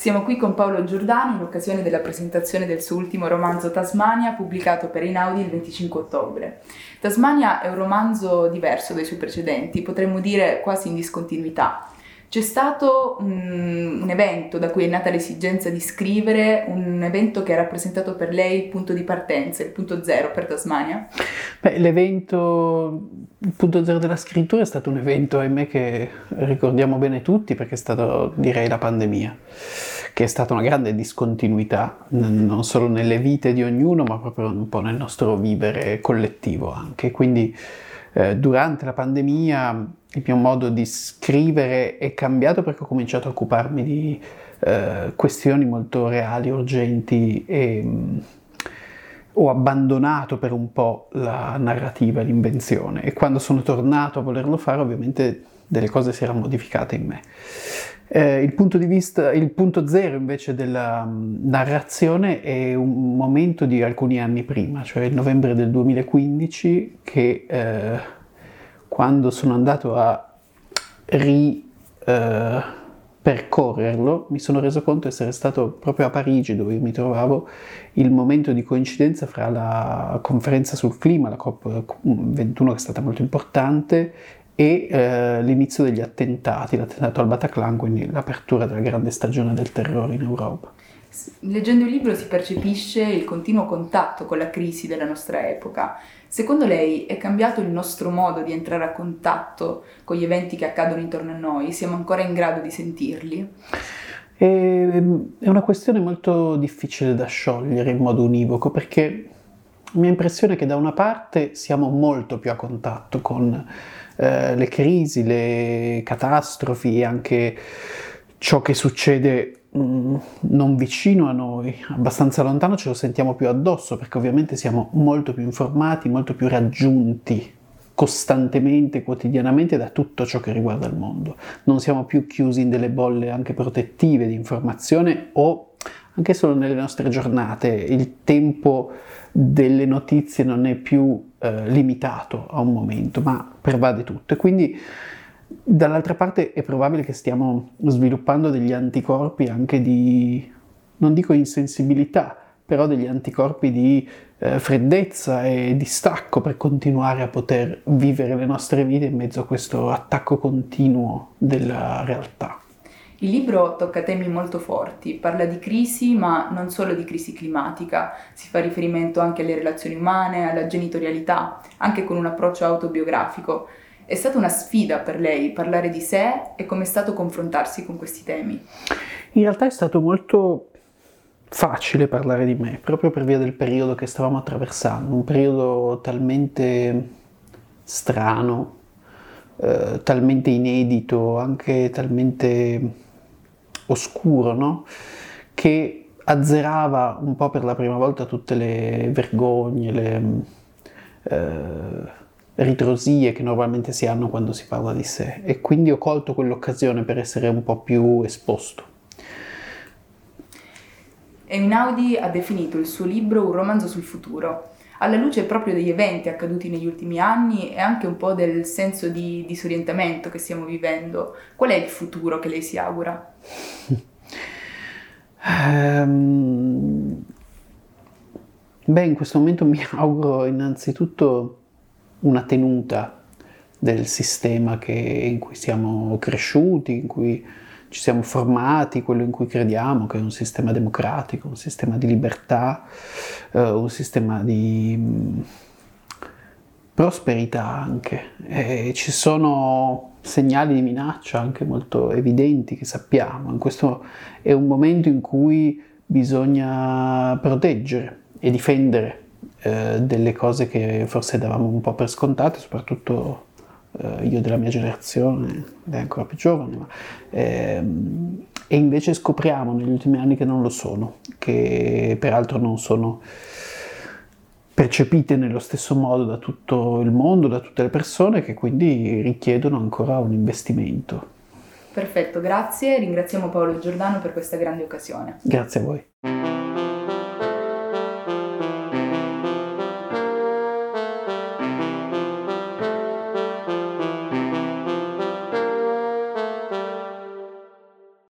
Siamo qui con Paolo Giordani in occasione della presentazione del suo ultimo romanzo Tasmania, pubblicato per Inaudi il 25 ottobre. Tasmania è un romanzo diverso dai suoi precedenti, potremmo dire quasi in discontinuità. C'è stato un, un, evento da cui è nata l'esigenza di scrivere, un evento che ha rappresentato per lei il punto di partenza, il punto zero per Tasmania? Beh, l'evento, il punto zero della scrittura è stato un evento, ahimè, che ricordiamo bene tutti perché è stato, direi, la pandemia, che è stata una grande discontinuità, non solo nelle vite di ognuno, ma proprio un po' nel nostro vivere collettivo anche. Quindi eh, durante la pandemia il mio modo di scrivere è cambiato perché ho cominciato a occuparmi di eh, questioni molto reali, urgenti e mh, mm, ho abbandonato per un po' la narrativa, l'invenzione e quando sono tornato a volerlo fare ovviamente delle cose si erano modificate in me. Eh, il punto di vista, il punto zero invece della um, narrazione è un momento di alcuni anni prima, cioè il novembre del 2015, che eh, quando sono andato a ripercorrerlo, eh, mi sono reso conto di essere stato proprio a Parigi, dove mi trovavo, il momento di coincidenza fra la conferenza sul clima, la COP21 che è stata molto importante, e eh, l'inizio degli attentati, l'attentato al Bataclan, quindi l'apertura della grande stagione del terrore in Europa. Leggendo il libro si percepisce il continuo contatto con la crisi della nostra epoca. Secondo lei è cambiato il nostro modo di entrare a contatto con gli eventi che accadono intorno a noi? Siamo ancora in grado di sentirli? È una questione molto difficile da sciogliere in modo univoco perché mia impressione è che da una parte siamo molto più a contatto con eh, le crisi, le catastrofi, anche ciò che succede mm, non vicino a noi, abbastanza lontano, ce lo sentiamo più addosso perché ovviamente siamo molto più informati, molto più raggiunti costantemente, quotidianamente da tutto ciò che riguarda il mondo. Non siamo più chiusi in delle bolle anche protettive di informazione o anche solo nelle nostre giornate il tempo delle notizie non è più eh, limitato a un momento, ma pervade tutto. E quindi dall'altra parte è probabile che stiamo sviluppando degli anticorpi anche di, non dico insensibilità, però degli anticorpi di eh, freddezza e di stacco per continuare a poter vivere le nostre vite in mezzo a questo attacco continuo della realtà. Il libro tocca temi molto forti, parla di crisi, ma non solo di crisi climatica, si fa riferimento anche alle relazioni umane, alla genitorialità, anche con un approccio autobiografico. È stata una sfida per lei parlare di sé e come è stato confrontarsi con questi temi? In realtà è stato molto facile parlare di me, proprio per via del periodo che stavamo attraversando, un periodo talmente strano, eh, talmente inedito, anche talmente oscuro, no? che azzerava un po' per la prima volta tutte le vergogne, le eh, ritrosie che normalmente si hanno quando si parla di sé e quindi ho colto quell'occasione per essere un po' più esposto. Einaudi ha definito il suo libro un romanzo sul futuro, alla luce proprio degli eventi accaduti negli ultimi anni e anche un po' del senso di disorientamento che stiamo vivendo. Qual è il futuro che lei si augura? um, beh, in questo momento mi auguro innanzitutto una tenuta del sistema che, in cui siamo cresciuti, in cui ci siamo formati, quello in cui crediamo, che è un sistema democratico, un sistema di libertà, eh, un sistema di mh, mm, prosperità anche. E ci sono segnali di minaccia anche molto evidenti che sappiamo. In questo è un momento in cui bisogna proteggere e difendere eh, delle cose che forse davamo un po' per scontate, soprattutto eh, io della mia generazione, lei è ancora più giovane, ma, ehm, e invece scopriamo negli ultimi anni che non lo sono, che peraltro non sono percepite nello stesso modo da tutto il mondo, da tutte le persone, che quindi richiedono ancora un investimento. Perfetto, grazie. Ringraziamo Paolo Giordano per questa grande occasione. Grazie a voi.